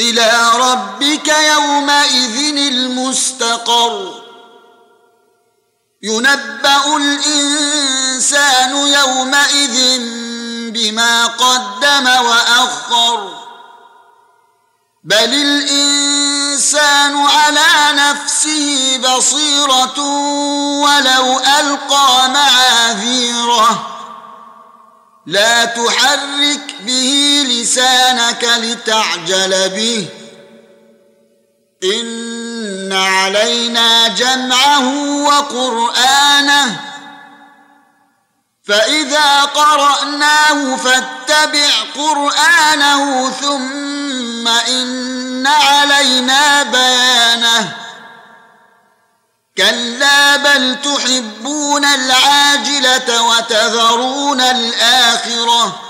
إلى ربك يومئذ المستقر. ينبأ الإنسان يومئذ بما قدم وأخر. بل الإنسان على نفسه بصيرة ولو ألقى معاذيره. لا تحرك به لسانك لتعجل به. إن علينا جمعه وقرآنه. فإذا قرأناه فاتبع قرآنه ثم إن علينا بيانه. كلا بل تحبون العاجلة وتذرون الآخرة.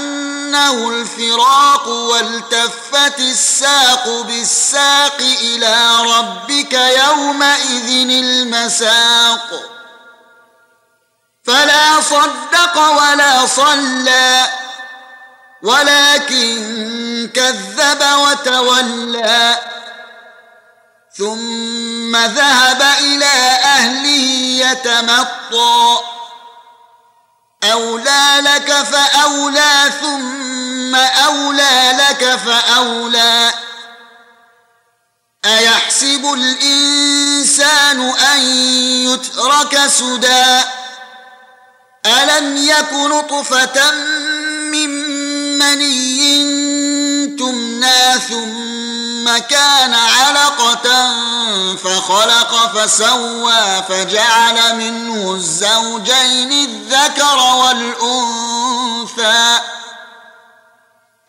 انه الفراق والتفت الساق بالساق إلى ربك يومئذ المساق فلا صدق ولا صلى ولكن كذب وتولى ثم ذهب إلى اهله يتمطى اولى لك فاولى لك فأولى. أيحسب الإنسان أن يترك سدى؟ ألم يك نطفة من مني تمنى ثم كان علقة فخلق فسوى فجعل منه الزوجين الذكر والأنثى؟